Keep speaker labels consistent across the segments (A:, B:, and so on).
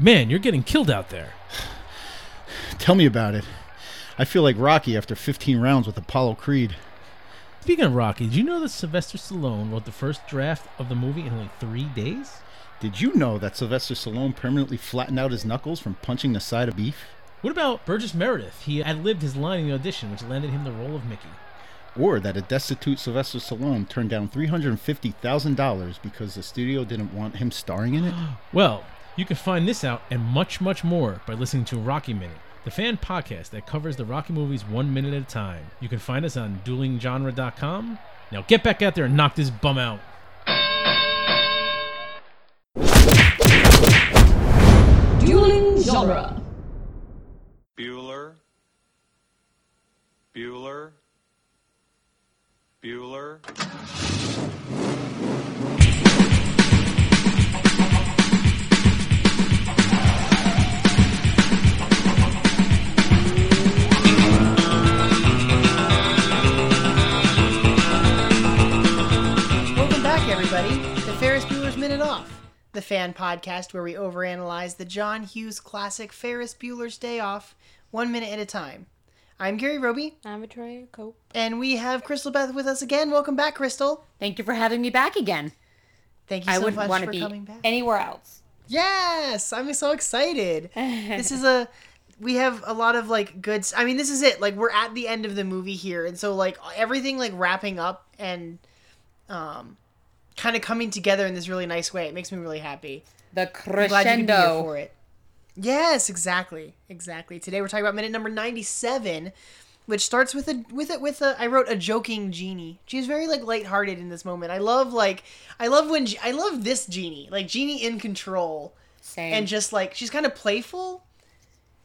A: Man, you're getting killed out there.
B: Tell me about it. I feel like Rocky after 15 rounds with Apollo Creed.
A: Speaking of Rocky, did you know that Sylvester Stallone wrote the first draft of the movie in only three days?
B: Did you know that Sylvester Stallone permanently flattened out his knuckles from punching the side of beef?
A: What about Burgess Meredith? He ad libbed his line in the audition, which landed him the role of Mickey.
B: Or that a destitute Sylvester Stallone turned down $350,000 because the studio didn't want him starring in it?
A: Well, you can find this out and much, much more by listening to Rocky Minute, the fan podcast that covers the Rocky movies one minute at a time. You can find us on duelinggenre.com. Now get back out there and knock this bum out.
C: Dueling genre.
D: Bueller. Bueller. Bueller.
E: The fan podcast where we overanalyze the John Hughes classic Ferris Bueller's Day Off one minute at a time. I'm Gary Roby,
F: I'm Victoria Cope.
E: and we have Crystal Beth with us again. Welcome back, Crystal.
F: Thank you for having me back again.
E: Thank you
F: I
E: so
F: wouldn't
E: much
F: want
E: for
F: to be
E: coming back.
F: anywhere else.
E: Yes, I'm so excited. this is a we have a lot of like good I mean this is it. Like we're at the end of the movie here and so like everything like wrapping up and um kind of coming together in this really nice way. It makes me really happy.
F: The
E: I'm glad you could be here
F: crescendo.
E: for it. Yes, exactly. Exactly. Today we're talking about minute number 97 which starts with a with it with a I wrote a joking Jeannie. She's very like lighthearted in this moment. I love like I love when I love this Jeannie. Like Jeannie in control
F: Same.
E: and just like she's kind of playful,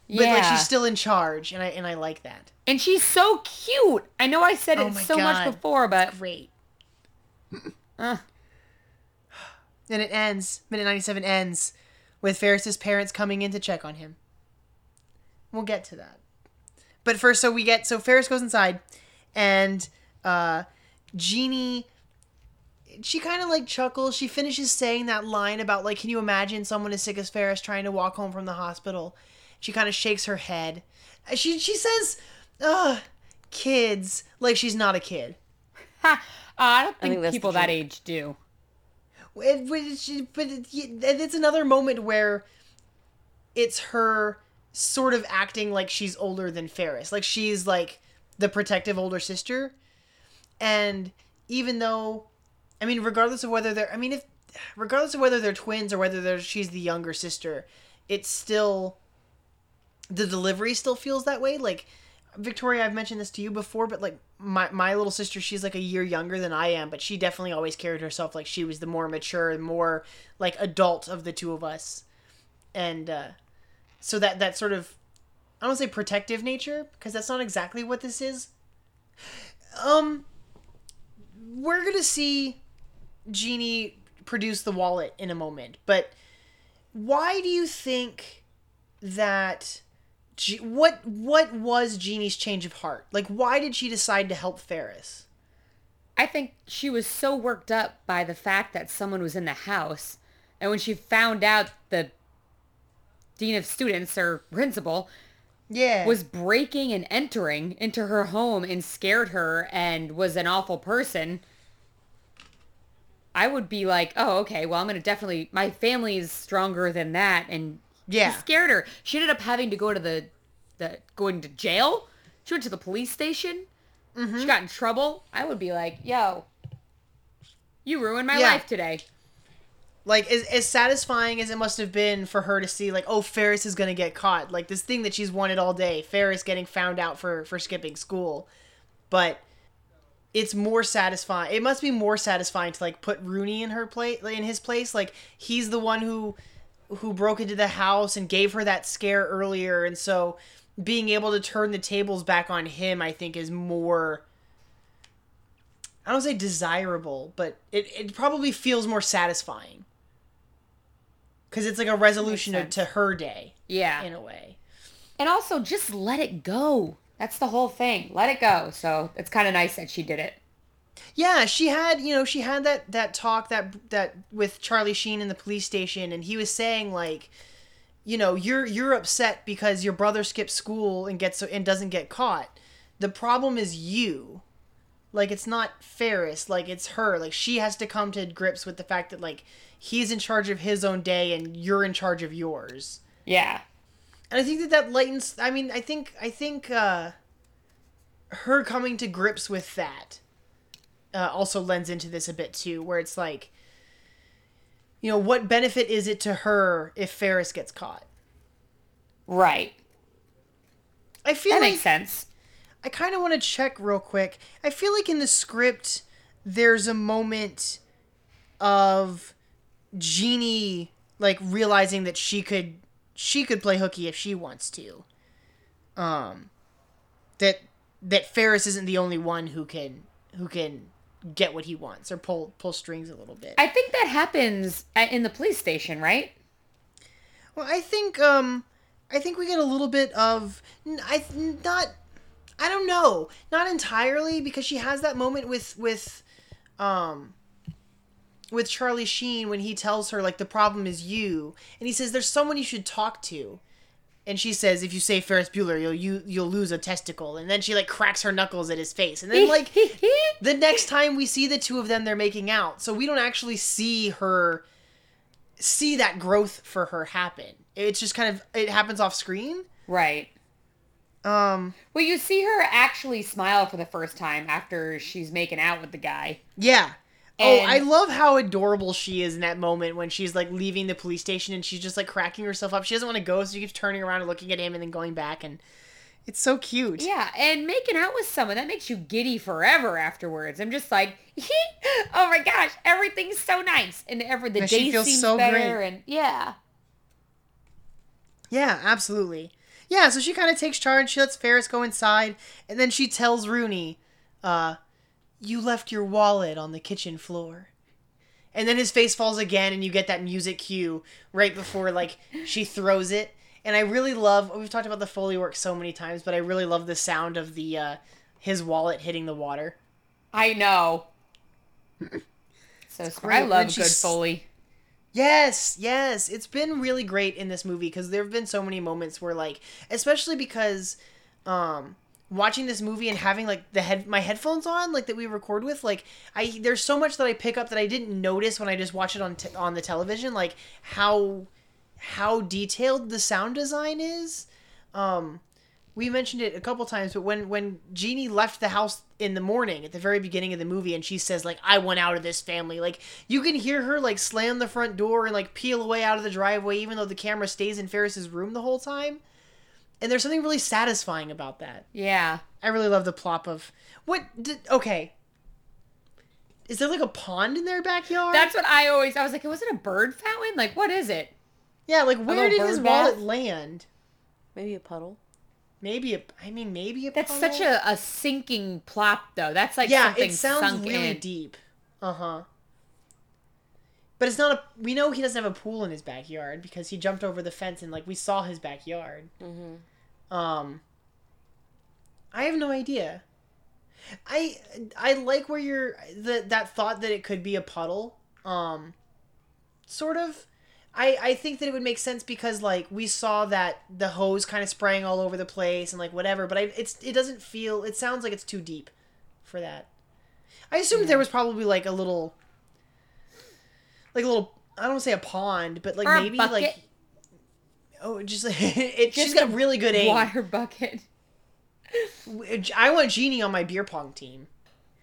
E: but
F: yeah.
E: like she's still in charge, and I and I like that.
F: and she's so cute. I know I said
E: Oh
F: it so much before, but
E: Great.
F: Uh.
E: And it ends. Minute ninety-seven ends with Ferris's parents coming in to check on him. We'll get to that, but first, so we get so Ferris goes inside, and uh, Jeannie. She kind of like chuckles. She finishes saying that line about like, can you imagine someone as sick as Ferris trying to walk home from the hospital? She kind of shakes her head. She she says, "Ugh, kids," like she's not a kid.
F: ha, uh, I don't think,
C: think
F: people that age do.
E: It, but it, it's another moment where it's her sort of acting like she's older than Ferris, like she's like the protective older sister, and even though, I mean, regardless of whether they're, I mean, if regardless of whether they're twins or whether they're she's the younger sister, it's still the delivery still feels that way. Like Victoria, I've mentioned this to you before, but like my my little sister, she's like a year younger than I am, but she definitely always carried herself like she was the more mature, more like adult of the two of us, and uh, so that that sort of I don't say protective nature because that's not exactly what this is. Um, we're gonna see Jeannie produce the wallet in a moment, but why do you think that? What what was Jeannie's change of heart? Like, why did she decide to help Ferris?
F: I think she was so worked up by the fact that someone was in the house, and when she found out the dean of students or principal
E: Yeah,
F: was breaking and entering into her home and scared her and was an awful person, I would be like, oh, okay, well, I'm going to definitely, my family is stronger than that. And
E: Yeah.
F: she scared her. She ended up having to go to the, the going to jail. She went to the police station.
E: Mm-hmm.
F: She got in trouble. I would be like, yo, you ruined my
E: Yeah.
F: life today.
E: like as, as satisfying as it must have been for her to see like oh ferris is gonna get caught like this thing that she's wanted all day ferris getting found out for for skipping school but it's more satisfying it must be more satisfying to like put rooney in her place in his place like he's the one who who broke into the house and gave her that scare earlier and so being able to turn the tables back on him i think is more i don't say desirable but it, it probably feels more satisfying because it's like a resolution to, to her day
F: Yeah.
E: in a way
F: And also just let it go. That's the whole thing. Let it go. So it's kind of nice that she did it.
E: Yeah she had you know she had that that talk that that with charlie sheen in the police station and he was saying like you know, you're you're upset because your brother skips school and gets and doesn't get caught. The problem is you. Like it's not Ferris, like it's her. Like she has to come to grips with the fact that like he's in charge of his own day and you're in charge of yours.
F: Yeah.
E: And I think that that lightens I mean, I think I think uh her coming to grips with that uh, also lends into this a bit too, where it's like, you know, what benefit is it to her if Ferris gets caught?
F: Right.
E: I feel
F: That
E: like
F: makes sense.
E: I kind of want to check real quick. I feel like in the script there's a moment of Jeannie like realizing that she could she could play hooky if she wants to. Um that that Ferris isn't the only one who can who can get what he wants or pull pull strings a little bit.
F: I think that happens in the police station, right?
E: Well, I think um, I think we get a little bit of I not I don't know, not entirely because she has that moment with with um with Charlie Sheen when he tells her like the problem is you, and he says there's someone you should talk to. And she says, "If you say Ferris Bueller, you'll you, you'll lose a testicle." And then she like cracks her knuckles at his face. And then like the next time we see the two of them, they're making out. So we don't actually see her see that growth for her happen. It's just kind of it happens off screen.
F: right.
E: Um
F: Well, you see her actually smile for the first time after she's making out with the guy.
E: yeah. Oh, I love how adorable she is in that moment when she's like leaving the police station and she's just like cracking herself up. She doesn't want to go, so she keeps turning around and looking at him and then going back and it's so cute.
F: Yeah, and making out with someone that makes you giddy forever afterwards. I'm just like, oh my gosh, everything's so nice, and every the
E: she
F: day
E: feels
F: seems
E: so
F: better,
E: great.
F: and yeah,
E: Yeah, absolutely. Yeah, so she kind of takes charge. She lets Ferris go inside, and then she tells Rooney, uh, "You left your wallet on the kitchen floor." And then his face falls again, and you get that music cue right before like she throws it. And I really love. We've talked about the foley work so many times, but I really love the sound of the uh, his wallet hitting the water.
F: I know. So I love good foley.
E: Yes, yes. It's been really great in this movie because there have been so many moments where like especially because um watching this movie and having like the head my headphones on like that we record with like I there's so much that I pick up that I didn't notice when I just watch it on t- on the television like how how detailed the sound design is. Um we mentioned it a couple times, but when when Jeannie left the house in the morning at the very beginning of the movie, and she says like "I went out of this family," like you can hear her like slam the front door and like peel away out of the driveway, even though the camera stays in Ferris's room the whole time. And there's something really satisfying about that.
F: Yeah.
E: I really love the plop of what. Did, okay, is there like a pond in their backyard?
F: That's what I always. I was like, was it a bird fountain? Like, what is it?
E: yeah. Like where did
F: bird
E: his
F: bath?
E: wallet land?
G: Maybe a puddle.
E: Maybe a. I mean, maybe a.
F: That's
E: puddle?
F: such a, a sinking plop, though. That's like
E: yeah,
F: something
E: it sounds
F: sunk
E: really
F: in.
E: deep. Uh huh. But it's not a. We know he doesn't have a pool in his backyard because he jumped over the fence and like we saw his backyard. Mm-hmm. Um. I have no idea. I I like where you're the that thought that it could be a puddle. Um. Sort of. I, I think that it would make sense because like we saw that the hose kind of spraying all over the place and like whatever, but I it's it doesn't feel it sounds like it's too deep for that. I assumed there was probably like a little, like a little. I don't want to say a pond, but like
F: Or
E: maybe like. Oh, just it. she's
F: Just
E: got
F: a
E: really good aim.
F: Water bucket.
E: I want Jeannie on my beer pong team.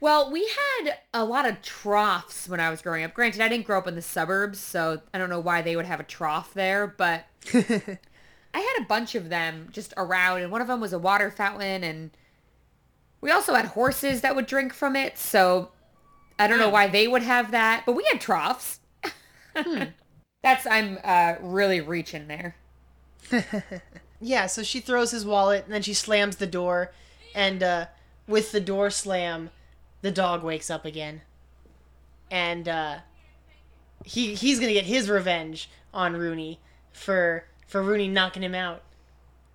F: Well, we had a lot of troughs when I was growing up. Granted, I didn't grow up in the suburbs, so I don't know why they would have a trough there, but I had a bunch of them just around, and one of them was a water fountain, and we also had horses that would drink from it, so I don't know why they would have that, but we had troughs. That's, I'm uh, really reaching there.
E: Yeah, so she throws his wallet and then she slams the door, and uh, with the door slam, the dog wakes up again, and uh, he he's gonna get his revenge on Rooney for for Rooney knocking him out.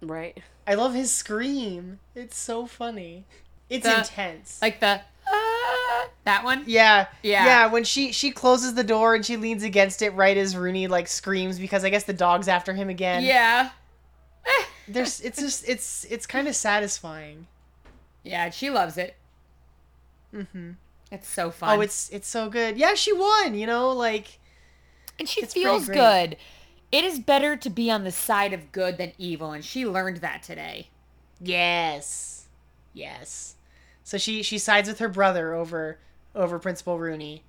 G: Right.
E: I love his scream. It's so funny. It's intense.
F: Like the, ah, That one?
E: Yeah,
F: Yeah.
E: yeah. When she she closes the door and she leans against it right as Rooney like screams because I guess the dog's after him again.
F: Yeah.
E: there's it's just it's it's kind of satisfying.
F: Yeah, she loves it. Mm-hmm. It's so fun.
E: Oh, it's it's so good. Yeah, she won. You know, like
F: and she feels good. It is better to be on the side of good than evil, and she learned that today.
E: yes, yes. So she she sides with her brother over over Principal Rooney.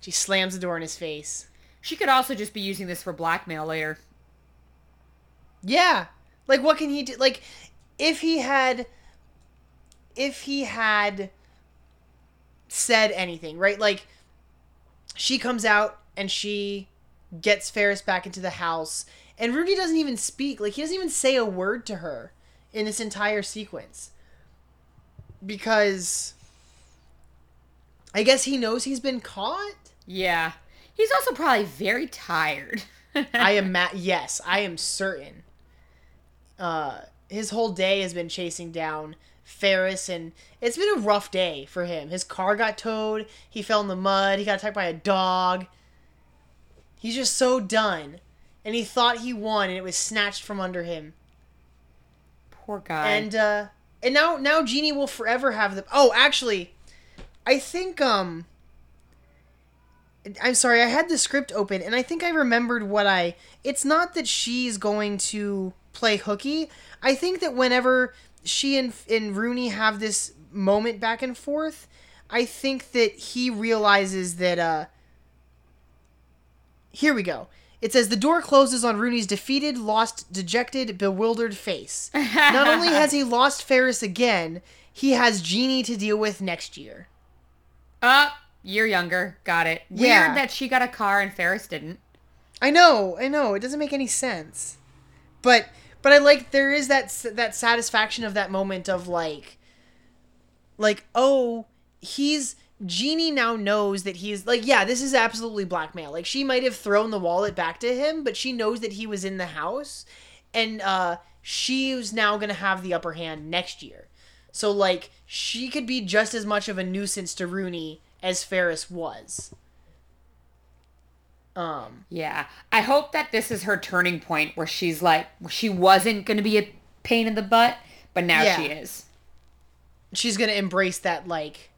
E: She slams the door in his face.
F: She could also just be using this for blackmail later.
E: Yeah. Like what can he do? Like if he had if he had said anything, right? Like she comes out and she gets Ferris back into the house and Rooney doesn't even speak. Like he doesn't even say a word to her in this entire sequence. Because I guess he knows he's been caught.
F: Yeah. He's also probably very tired.
E: I am ma- yes, I am certain. Uh, his whole day has been chasing down Ferris, and it's been a rough day for him. His car got towed. He fell in the mud. He got attacked by a dog. He's just so done, and he thought he won, and it was snatched from under him.
F: Poor guy.
E: And uh, and now now Jeannie will forever have the. Oh, actually, I think um. I'm sorry, I had the script open and I think I remembered what I. It's not that she's going to play hooky. I think that whenever she and, and Rooney have this moment back and forth, I think that he realizes that. uh Here we go. It says the door closes on Rooney's defeated, lost, dejected, bewildered face. Not only has he lost Ferris again, he has Jeannie to deal with next year.
F: uh, you're younger. Got it.
E: Yeah.
F: Weird that she got a car and Ferris didn't.
E: I know, I know. It doesn't make any sense. But but I like there is that that satisfaction of that moment of like like oh, he's Jeannie now knows that he's like yeah, this is absolutely blackmail. Like she might have thrown the wallet back to him, but she knows that he was in the house and uh she's now going to have the upper hand next year. So like she could be just as much of a nuisance to Rooney as Ferris was. Um
F: Yeah. I hope that this is her turning point where she's like, she wasn't going to be a pain in the butt, but now
E: Yeah.
F: she is.
E: she's gonna embrace that like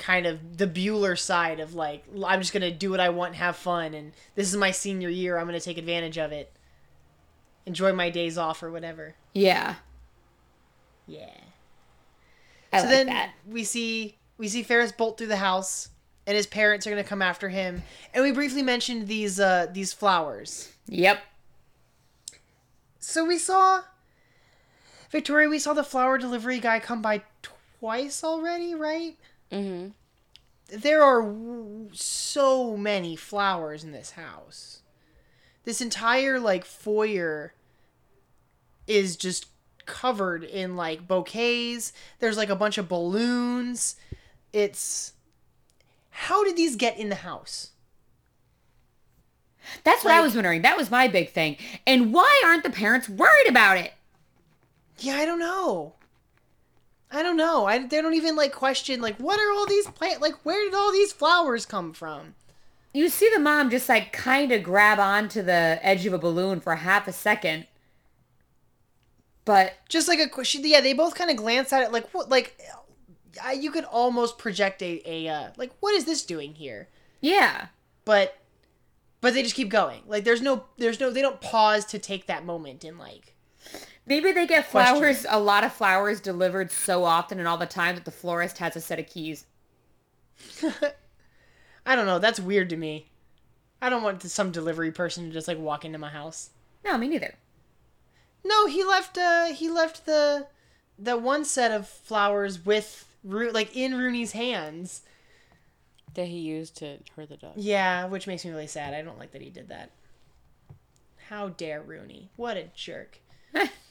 E: kind of the Bueller side of like I'm just gonna do what I want, and have fun, and this is my senior year. I'm gonna take advantage of it, enjoy my days off or whatever.
F: Yeah.
E: Yeah.
F: I
E: so
F: like
E: then
F: that.
E: we see we see Ferris bolt through the house, and his parents are gonna come after him. And we briefly mentioned these uh these flowers.
F: Yep.
E: So we saw Victoria. We saw the flower delivery guy come by twice already, right?
G: Mm-hmm.
E: there are w- so many flowers in this house. This entire like foyer is just covered in like bouquets. There's like a bunch of balloons. It's how did these get in the house?
F: That's what I was wondering. That was my big thing. And why aren't the parents worried about it?
E: Yeah, I don't know. I don't know. I they don't even like question like what are all these plant like where did all these flowers come from?
F: You see the mom just like kind of grab onto the edge of a balloon for half a second. But
E: just like a question yeah they both kind of glance at it like what like I, you could almost project a, a uh, like what is this doing here
F: yeah.
E: but but they just keep going like there's no there's no they don't pause to take that moment and like
F: Maybe they get
E: Question.
F: flowers, a lot of flowers delivered so often and all the time that the florist has a set of keys.
E: i don't know that's weird to me i don't want some delivery person to just like walk into my house
F: No, me neither.
E: no he left uh he left the the one set of flowers with Ro- like in rooney's hands
G: That he used to hurt the dog.
E: Yeah, which makes me really sad. I don't like that he did that. How dare Rooney? What a jerk.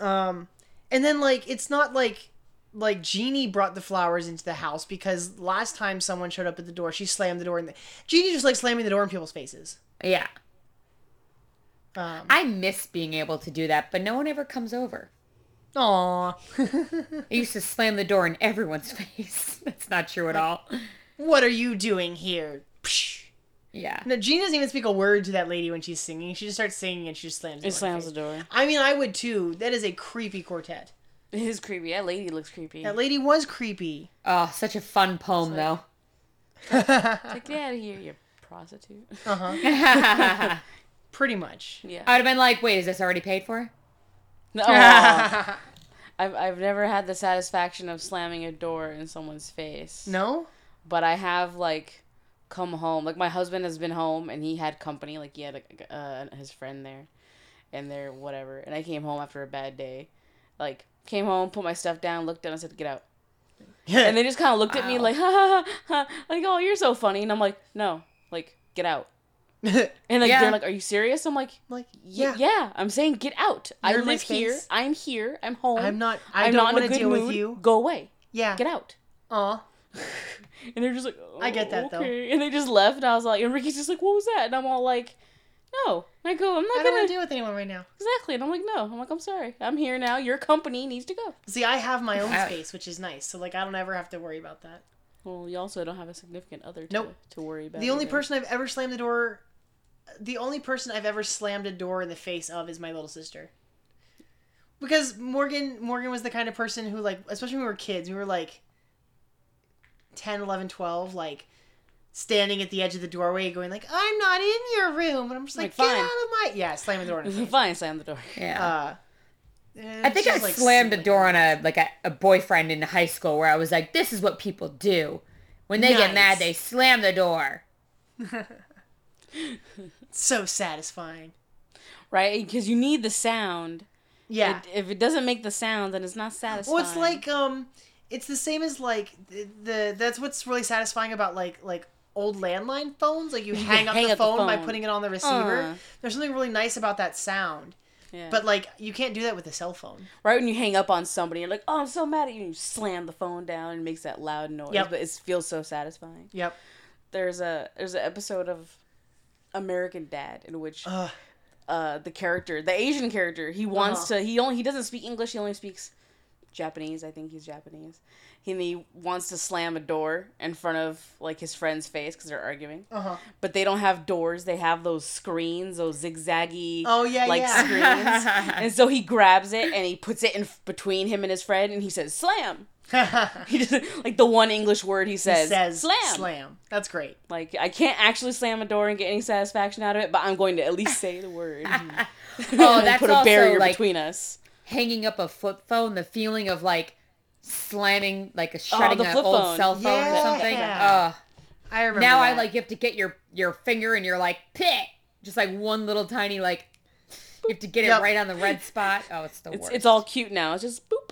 E: um, and then like it's not like like Jeannie brought the flowers into the house because last time someone showed up at the door, she slammed the door and the, Jeannie just like slamming the door in people's faces.
F: Yeah.
E: Um,
F: I miss being able to do that, but no one ever comes over.
E: Aw.
F: I used to slam the door in everyone's face. That's not true at all.
E: what are you doing here? Psh.
F: Yeah.
E: No, Jean doesn't even speak a word to that lady when she's singing. She just starts singing and she just slams.
G: It slams the
E: door.
G: door.
E: I mean, I would too. That is a creepy quartet.
G: It is creepy. That lady looks creepy.
E: That lady was creepy.
F: Oh, such a fun poem though.
G: Like, get out of here, you prostitute.
F: I uh-huh.
E: Pretty much.
G: yeah.
F: I would have been like, wait, is this already paid for?
G: No, I've I've never had the satisfaction of slamming a door in someone's face.
E: No.
G: But I have like come home. Like my husband has been home and he had company. Like he had like, uh, his friend there, and they're whatever. And I came home after a bad day. Like came home, put my stuff down, looked down, and said, "Get out." And they just kind of looked at me like, ha, ha, ha, ha, like, oh, you're so funny. And I'm like, no, like, get out. And like
F: Yeah.
G: they're like, "Are you serious?" I'm like,
E: like
G: "Yeah,
E: yeah.
G: yeah." I'm saying, "Get out. I
E: You're my
G: live here. I'm here. I'm home.
E: I'm not. I
G: I'm
E: don't
G: not in a
E: to
G: good
E: deal
G: mood.
E: with you.
G: Go away.
E: Yeah.
G: Get out."
E: Aw.
G: And they're just like,
E: I get
G: "Oh,
E: that, though.
G: And they just left, and I was like, and Ricky's just like, "What was that?" And I'm all like, "No." And I go, "I'm not
E: I
G: gonna
E: want to deal with anyone right now.
G: exactly." And I'm like, "No." I'm like, "I'm sorry. I'm here now. Your company needs to go."
E: See, I have my own space, which is nice. So like, I don't ever have to worry about that.
G: Well, you also don't have a significant other to,
E: Nope.
G: to worry about.
E: The only
G: either.
E: person I've ever slammed the door, the only person I've ever slammed a door in the face of is my little sister. Because Morgan, Morgan was the kind of person who like, especially when we were kids, we were like 10, 11, 12, like standing at the edge of the doorway going like, I'm not in your room. And I'm just like,
G: Like,
E: get
G: fine.
E: out of my, yeah, slamming the door in the.
G: Fine, slam the door.
F: Yeah.
E: Uh,
F: I think I slammed a door on a like a, a boyfriend in high school where I was like, "This is what people do. When they get mad, they slam the door."
E: So satisfying.
G: Right? Because you need the sound.
E: Yeah.
G: It- if it doesn't make the sound, then it's not satisfying.
E: Well, it's like um, it's the same as like the, the that's what's really satisfying about like like old landline phones. Like you hang up
G: hang
E: the,
G: up the
E: phone, by putting it on the receiver.
G: Uh.
E: There's something really nice about that sound.
G: Yeah.
E: But like you can't do that with a cell phone.
G: right when you hang up on somebody, you're like, "Oh, I'm so mad at you." and You slam the phone down and it makes that loud noise,
E: Yep.
G: but it feels so satisfying.
E: Yep.
G: There's a there's an episode of American Dad in which
E: Ugh.
G: uh the character, the Asian character, he wants to he only he doesn't speak English, he only speaks Japanese. I think he's Japanese. He, and he wants to slam a door in front of like his friend's face because they're arguing.
E: Uh-huh.
G: But they don't have doors. They have those screens, those zigzaggy
E: Oh, yeah,
G: like
E: yeah.
G: screens. and so he grabs it and he puts it in between him and his friend and he says slam. He just like the one English word he says,
E: Says
G: slam.
E: Slam. That's great.
G: Like I can't actually slam a door and get any satisfaction out of it, but I'm going to at least say the word.
F: Oh, that's
G: put a
F: also
G: barrier
F: like
G: between us.
F: Hanging up a flip phone. The feeling of like slamming, like a oh, shutting
G: the
F: an old
G: phone.
F: cell phone or something.
E: Yeah.
F: Ugh.
E: I remember.
F: now I like you have to get your your finger and you're like pit, just like one little tiny like. You have to get it right on the red spot. Oh, it's the
G: It's,
F: worst.
G: it's all cute now. It's just boop.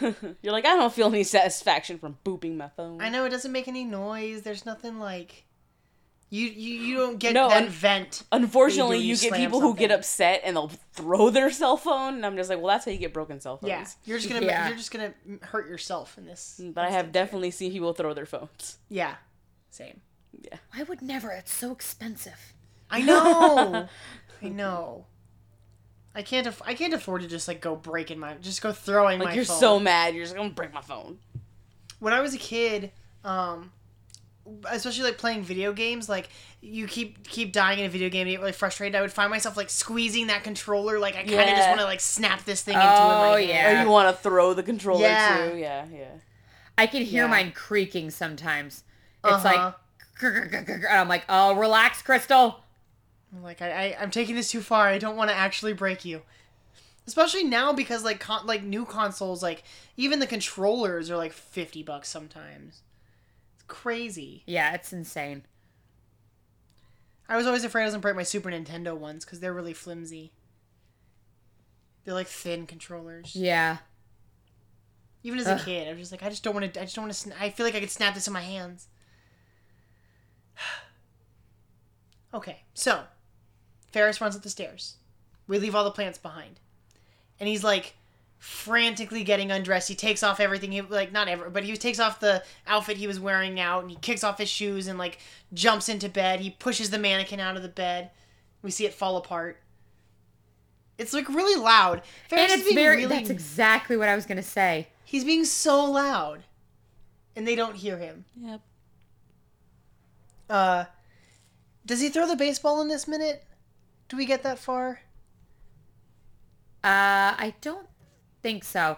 G: You're like, I don't feel any satisfaction from booping my phone.
E: I know it doesn't make any noise. There's nothing like. You you, you don't get
G: No,
E: that
G: un-
E: vent.
G: Unfortunately,
E: you
G: you, get
E: you slam
G: people who get upset and they'll throw their cell phone, and I'm just like, well, that's how you get broken cell phones.
E: Yeah, you're just gonna
F: Yeah.
E: you're just gonna hurt yourself in this.
G: But I have definitely seen people throw their phones.
E: Yeah, same. Yeah.
F: I would never. It's so expensive.
E: I know. I know. I can't. Aff- I can't afford to just like go breaking my. Just go throwing
G: Like
E: my.
G: you're
E: phone.
G: so mad, you're just gonna break my phone.
E: When I was a kid, um, especially like playing video games, like you keep keep dying in a video game, and you get really frustrated. I would find myself like squeezing that controller, like I kind of just want to like snap this thing into
F: Oh,
E: my
F: yeah.
E: hand.
G: Or you want to throw the controller
E: Yeah.
G: too? Yeah, yeah.
F: I can hear
E: Yeah.
F: mine creaking sometimes. It's
E: Uh-huh.
F: like, and I'm like, oh, relax, Crystal.
E: I'm like I, I I'm taking this too far. I don't want to actually break you. Especially now because like con- like new consoles like even the controllers are like 50 bucks sometimes. Crazy.
F: Yeah, it's insane.
E: I was always afraid I was to break my Super Nintendo ones cuz they're really flimsy. They're like thin controllers.
F: Yeah.
E: Even as a
F: Ugh.
E: kid, I was just like I just don't want to I just don't want to sn- I feel like I could snap this in my hands. okay. So, Ferris runs up the stairs. We leave all the plants behind. And he's like frantically getting undressed. He takes off everything he like not ever, but he takes off the outfit he was wearing out and he kicks off his shoes and like jumps into bed. He pushes the mannequin out of the bed. We see it fall apart. It's like really loud. Ferris
F: and it's
E: being
F: very.
E: really.
F: That's exactly what I was gonna say.
E: He's being so loud, and they don't hear him.
G: Yep.
E: Uh, does he throw the baseball in this minute? Do we get that far?
F: Uh, I don't think so.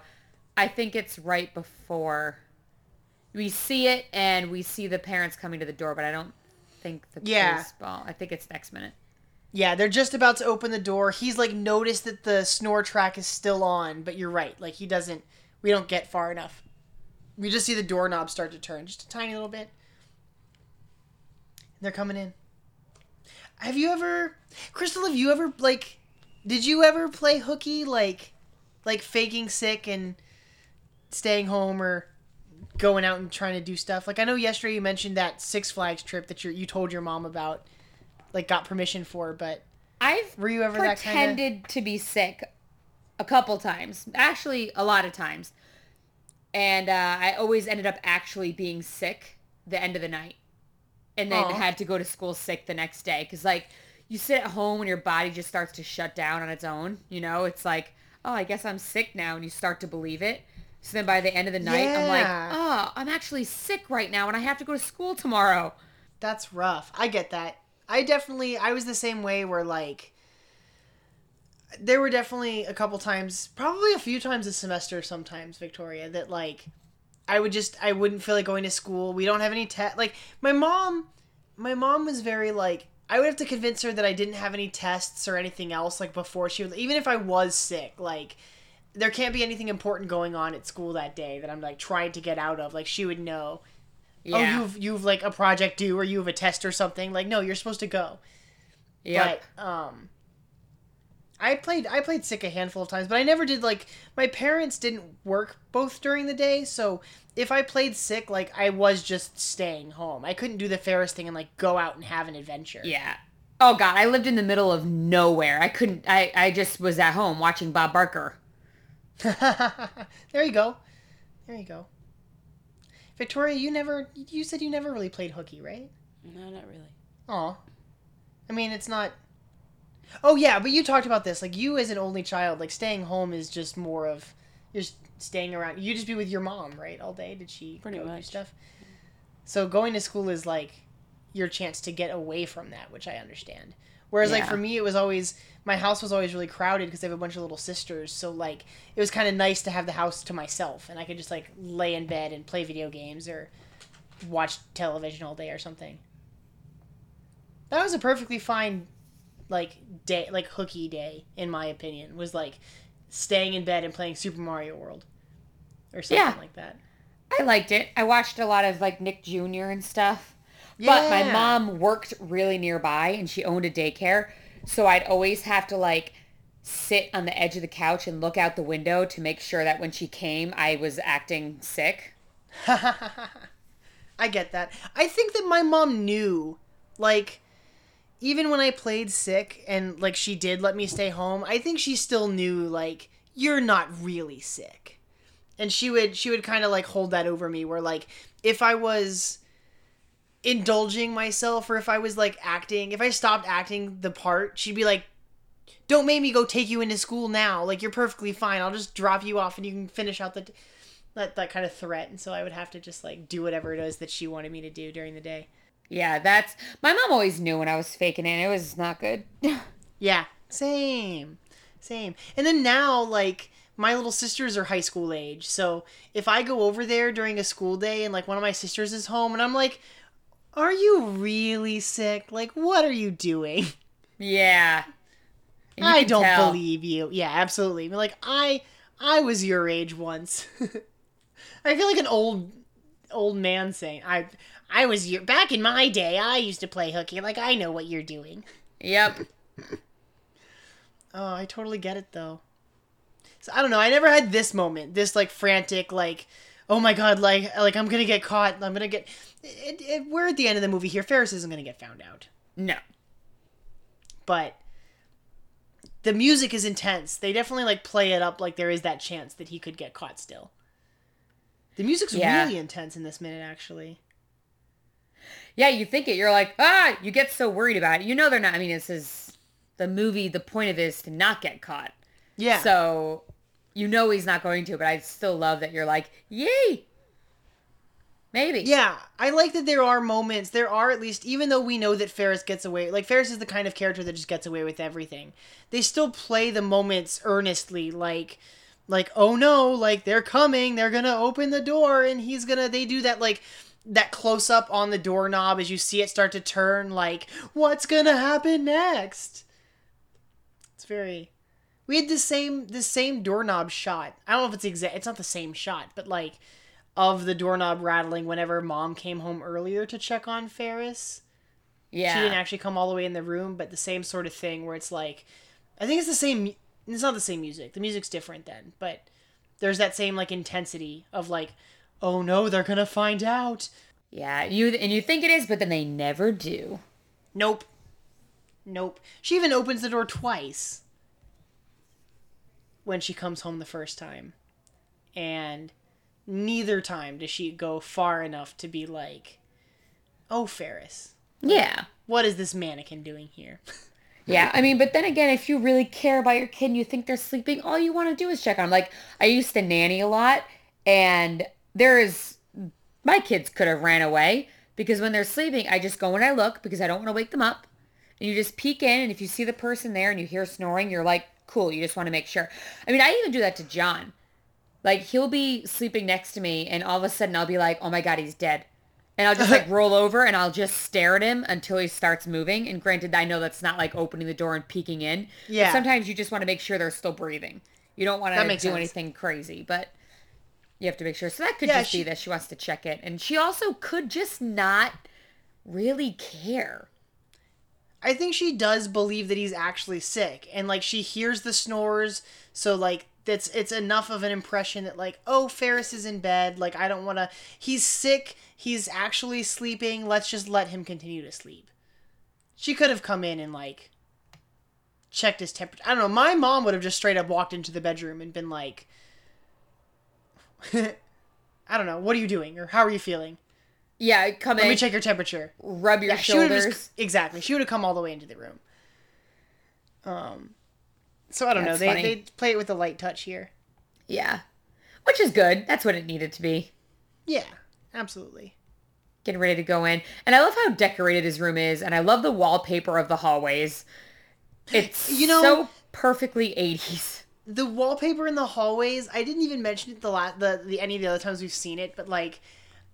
F: I think it's right before we see it, and we see the parents coming to the door, but I don't think the
E: Yeah.
F: baseball. I think it's next minute.
E: Yeah, they're just about to open the door. He's like noticed that the snore track is still on, but you're right. Like he doesn't. We don't get far enough. We just see the doorknob start to turn, just a tiny little bit. They're coming in. Have you ever, Crystal? Have you ever like? Did you ever play hooky like, like faking sick and staying home or going out and trying to do stuff? Like I know yesterday you mentioned that Six Flags trip that you you told your mom about, like got permission for, but
F: I've
E: Were you ever that kinda-
F: pretended to be sick a couple times, actually a lot of times, and uh, I always ended up actually being sick the end of the night, and then
E: Aw.
F: had to go to school sick the next day because like you sit at home and your body just starts to shut down on its own. You know, it's like oh I guess I'm sick now, and you start to believe it. So then by the end of the night, I'm like, oh, I'm actually sick right now, and I have to go to school tomorrow.
E: That's rough. I get that. I definitely I was the same way where like there were definitely a couple times, probably a few times a semester sometimes, Victoria, that like I would just I wouldn't feel like going to school. We don't have any test like my mom my mom was very like I would have to convince her that I didn't have any tests or anything else like before she would even if I was sick, like there can't be anything important going on at school that day that I'm like trying to get out of. Like she would know
F: Yeah,
E: oh you've you've like a project due or you have a test or something like no you're supposed to go
F: yeah.
E: but um i played i played sick a handful of times but i never did like my parents didn't work both during the day so if i played sick like i was just staying home i couldn't do the ferris thing and like go out and have an adventure
F: Yeah. Oh god, I lived in the middle of nowhere. I couldn't I I just was at home watching Bob Barker.
E: there you go there you go victoria you never you said you never really played hooky right
G: No, not really.
E: Aw. I mean, it's not. Oh yeah, but you talked about this. Like you, as an only child, like staying home is just more of you're just staying around. You just be with your mom, right, all day. Did she
G: Pretty much.
E: stuff? So going to school is like your chance to get away from that, which I understand. Whereas like for me, it was always my house was always really crowded because I have a bunch of little sisters. So like it was kind of nice to have the house to myself, and I could just like lay in bed and play video games or watch television all day or something. That was a perfectly fine like day like hooky day in my opinion was like staying in bed and playing Super Mario World or something
F: Yeah.
E: like that.
F: I liked it. I watched a lot of like Nick Jr. and stuff. Yeah. But my mom worked really nearby and she owned a daycare. So I'd always have to like sit on the edge of the couch and look out the window to make sure that when she came I was acting sick.
E: I get that. I think that my mom knew like even when I played sick and like she did let me stay home, I think she still knew like you're not really sick. And she would she would kind of like hold that over me where like if I was indulging myself or if I was like acting, if I stopped acting the part, she'd be like don't make me go take you into school now. Like you're perfectly fine. I'll just drop you off and you can finish out the that that kind of threat. And so I would have to just like do whatever it is that she wanted me to do during the day.
F: Yeah, that's my mom always knew when I was faking it. It was not good.
E: Yeah, same, same. And then now, like my little sisters are high school age, so if I go over there during a school day and like one of my sisters is home, and I'm like, "Are you really sick? Like, what are you doing?"
F: yeah. You
E: I don't
F: tell.
E: believe you. Yeah, absolutely. Like I, I was your age once. I feel like an old, old man saying, "I, I was your back in my day. I used to play hooky. Like I know what you're doing."
F: Yep.
E: Oh, I totally get it though. So I don't know. I never had this moment, this like frantic, like, oh my god, like, like I'm gonna get caught. I'm gonna get. It, it, we're at the end of the movie here. Ferris isn't gonna get found out,
F: No.
E: but the music is intense. They definitely like play it up like there is that chance that he could get caught still. The music's
F: Yeah.
E: really intense in this minute, actually.
F: Yeah, you think it. You're like, ah, you get so worried about it. You know they're not. I mean, this is the movie, the point of it is to not get caught.
E: Yeah.
F: So you know he's not going to, but I still love that you're like, yay. Maybe.
E: Yeah, I like that there are moments. There are at least, even though we know that Ferris gets away, like Ferris is the kind of character that just gets away with everything. They still play the moments earnestly, like, like oh no, like they're coming, they're gonna open the door, and he's gonna. They do that like that close up on the doorknob as you see it start to turn. Like, what's gonna happen next? It's very. We had the same the same doorknob shot. I don't know if it's exact. It's not the same shot, but like of the doorknob rattling whenever mom came home earlier to check on Ferris.
F: Yeah.
E: She didn't actually come all the way in the room, but the same sort of thing where it's like, I think it's the same. It's not the same music. The music's different then, but there's that same like intensity of like, oh no, they're gonna find out.
F: yeah. You and you think it is, but then they never do.
E: Nope. Nope. She even opens the door twice when she comes home the first time. And neither time does she go far enough to be like, oh, Ferris,
F: Yeah.
E: what is this mannequin doing here?
F: Yeah, I mean, but then again, if you really care about your kid and you think they're sleeping, all you want to do is check on them. Like, I used to nanny a lot, and there is, my kids could have ran away because when they're sleeping, I just go and I look because I don't want to wake them up. And you just peek in, and if you see the person there and you hear snoring, you're like, cool, you just want to make sure. I mean, I even do that to John. Like, he'll be sleeping next to me, and all of a sudden I'll be like, oh my God, he's dead. And I'll just like roll over and I'll just stare at him until he starts moving. And granted, I know that's not like opening the door and peeking in. But
E: Yeah.
F: sometimes you just want to make sure they're still breathing. You don't want to do
E: sense.
F: anything crazy, but you have to make sure. So that could
E: Yeah,
F: just
E: she-
F: be that she wants to check it. And she also could just not really care.
E: I think she does believe that he's actually sick, and like she hears the snores, so like that's it's enough of an impression that like oh Ferris is in bed, like I don't want to. He's sick. He's actually sleeping. Let's just let him continue to sleep. She could have come in and like checked his temperature. I don't know. My mom would have just straight up walked into the bedroom and been like, I don't know. What are you doing, or how are you feeling?
F: Yeah, come in.
E: Let me check your temperature.
F: rub your
E: Yeah, she
F: shoulders.
E: just exactly. She would have come all the way into the room. Um, so I don't
F: That's
E: know. They
F: funny.
E: they play it with a light touch here.
F: Yeah, which is good. That's what it needed to be.
E: Yeah, absolutely.
F: getting ready to go in. And I love how decorated his room is, and I love the wallpaper of the hallways. It's
E: You know-
F: so perfectly 80s.
E: The wallpaper in the hallways. I didn't even mention it the la- the the any of the other times we've seen it, but like.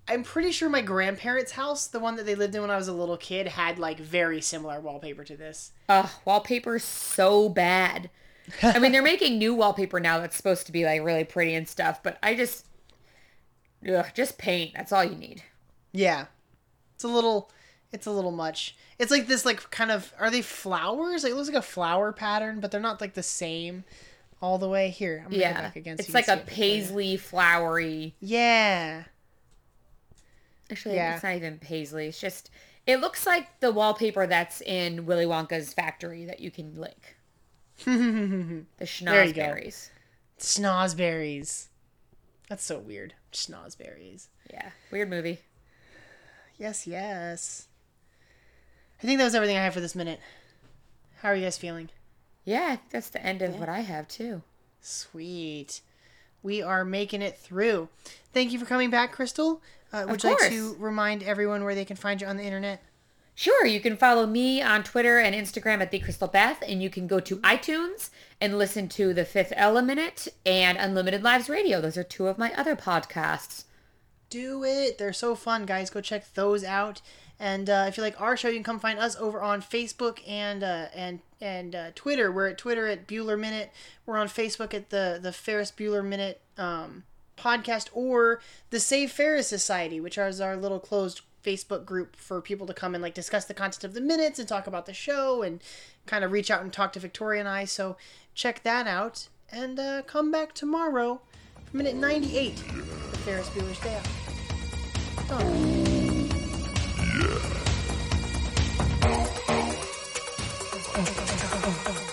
E: I'm pretty sure my grandparents' house, the one that they lived in when I was a little kid, had like very similar wallpaper to this.
F: Ugh, wallpaper's so bad. I mean, they're making new wallpaper now that's supposed to be like really pretty and stuff, but I just, ugh, just paint. That's all you need.
E: Yeah, it's a little, it's a little much. It's like this, like kind of. Are they flowers? Like, it looks like a flower pattern, but they're not like the same all the way. Here, I'm
F: Yeah,
E: back again. so
F: it's like a
E: it
F: paisley, flowery.
E: Yeah.
F: Actually,
E: Yeah.
F: it's not even paisley. It's just, it looks like the wallpaper that's in Willy Wonka's factory that you can lick. the schnozberries.
E: Snozberries. That's so weird. Snozberries.
F: Yeah, weird movie.
E: Yes, yes. I think that was everything I have for this minute. How are you guys feeling?
F: Yeah, that's the end of what I have too.
E: Sweet. We are making it through. Thank you for coming back, Crystal. Uh, would you like to remind everyone where they can find you on the internet?
F: Sure, you can follow me on Twitter and Instagram at the Crystal Beth, and you can go to iTunes and listen to The Fifth Element and Unlimited Lives Radio. Those are two of my other podcasts.
E: do it. They're so fun, guys. Go check those out. And uh, if you like our show, you can come find us over on Facebook and uh, and and uh, Twitter. We're at Twitter at Bueller Minute. We're on Facebook at the the Ferris Bueller Minute um, podcast or the Save Ferris Society, which is our little closed Facebook group for people to come and like discuss the content of the minutes and talk about the show and kind of reach out and talk to Victoria and I. So check that out and uh, come back tomorrow for minute 98 of Ferris Bueller's Day Off. Done.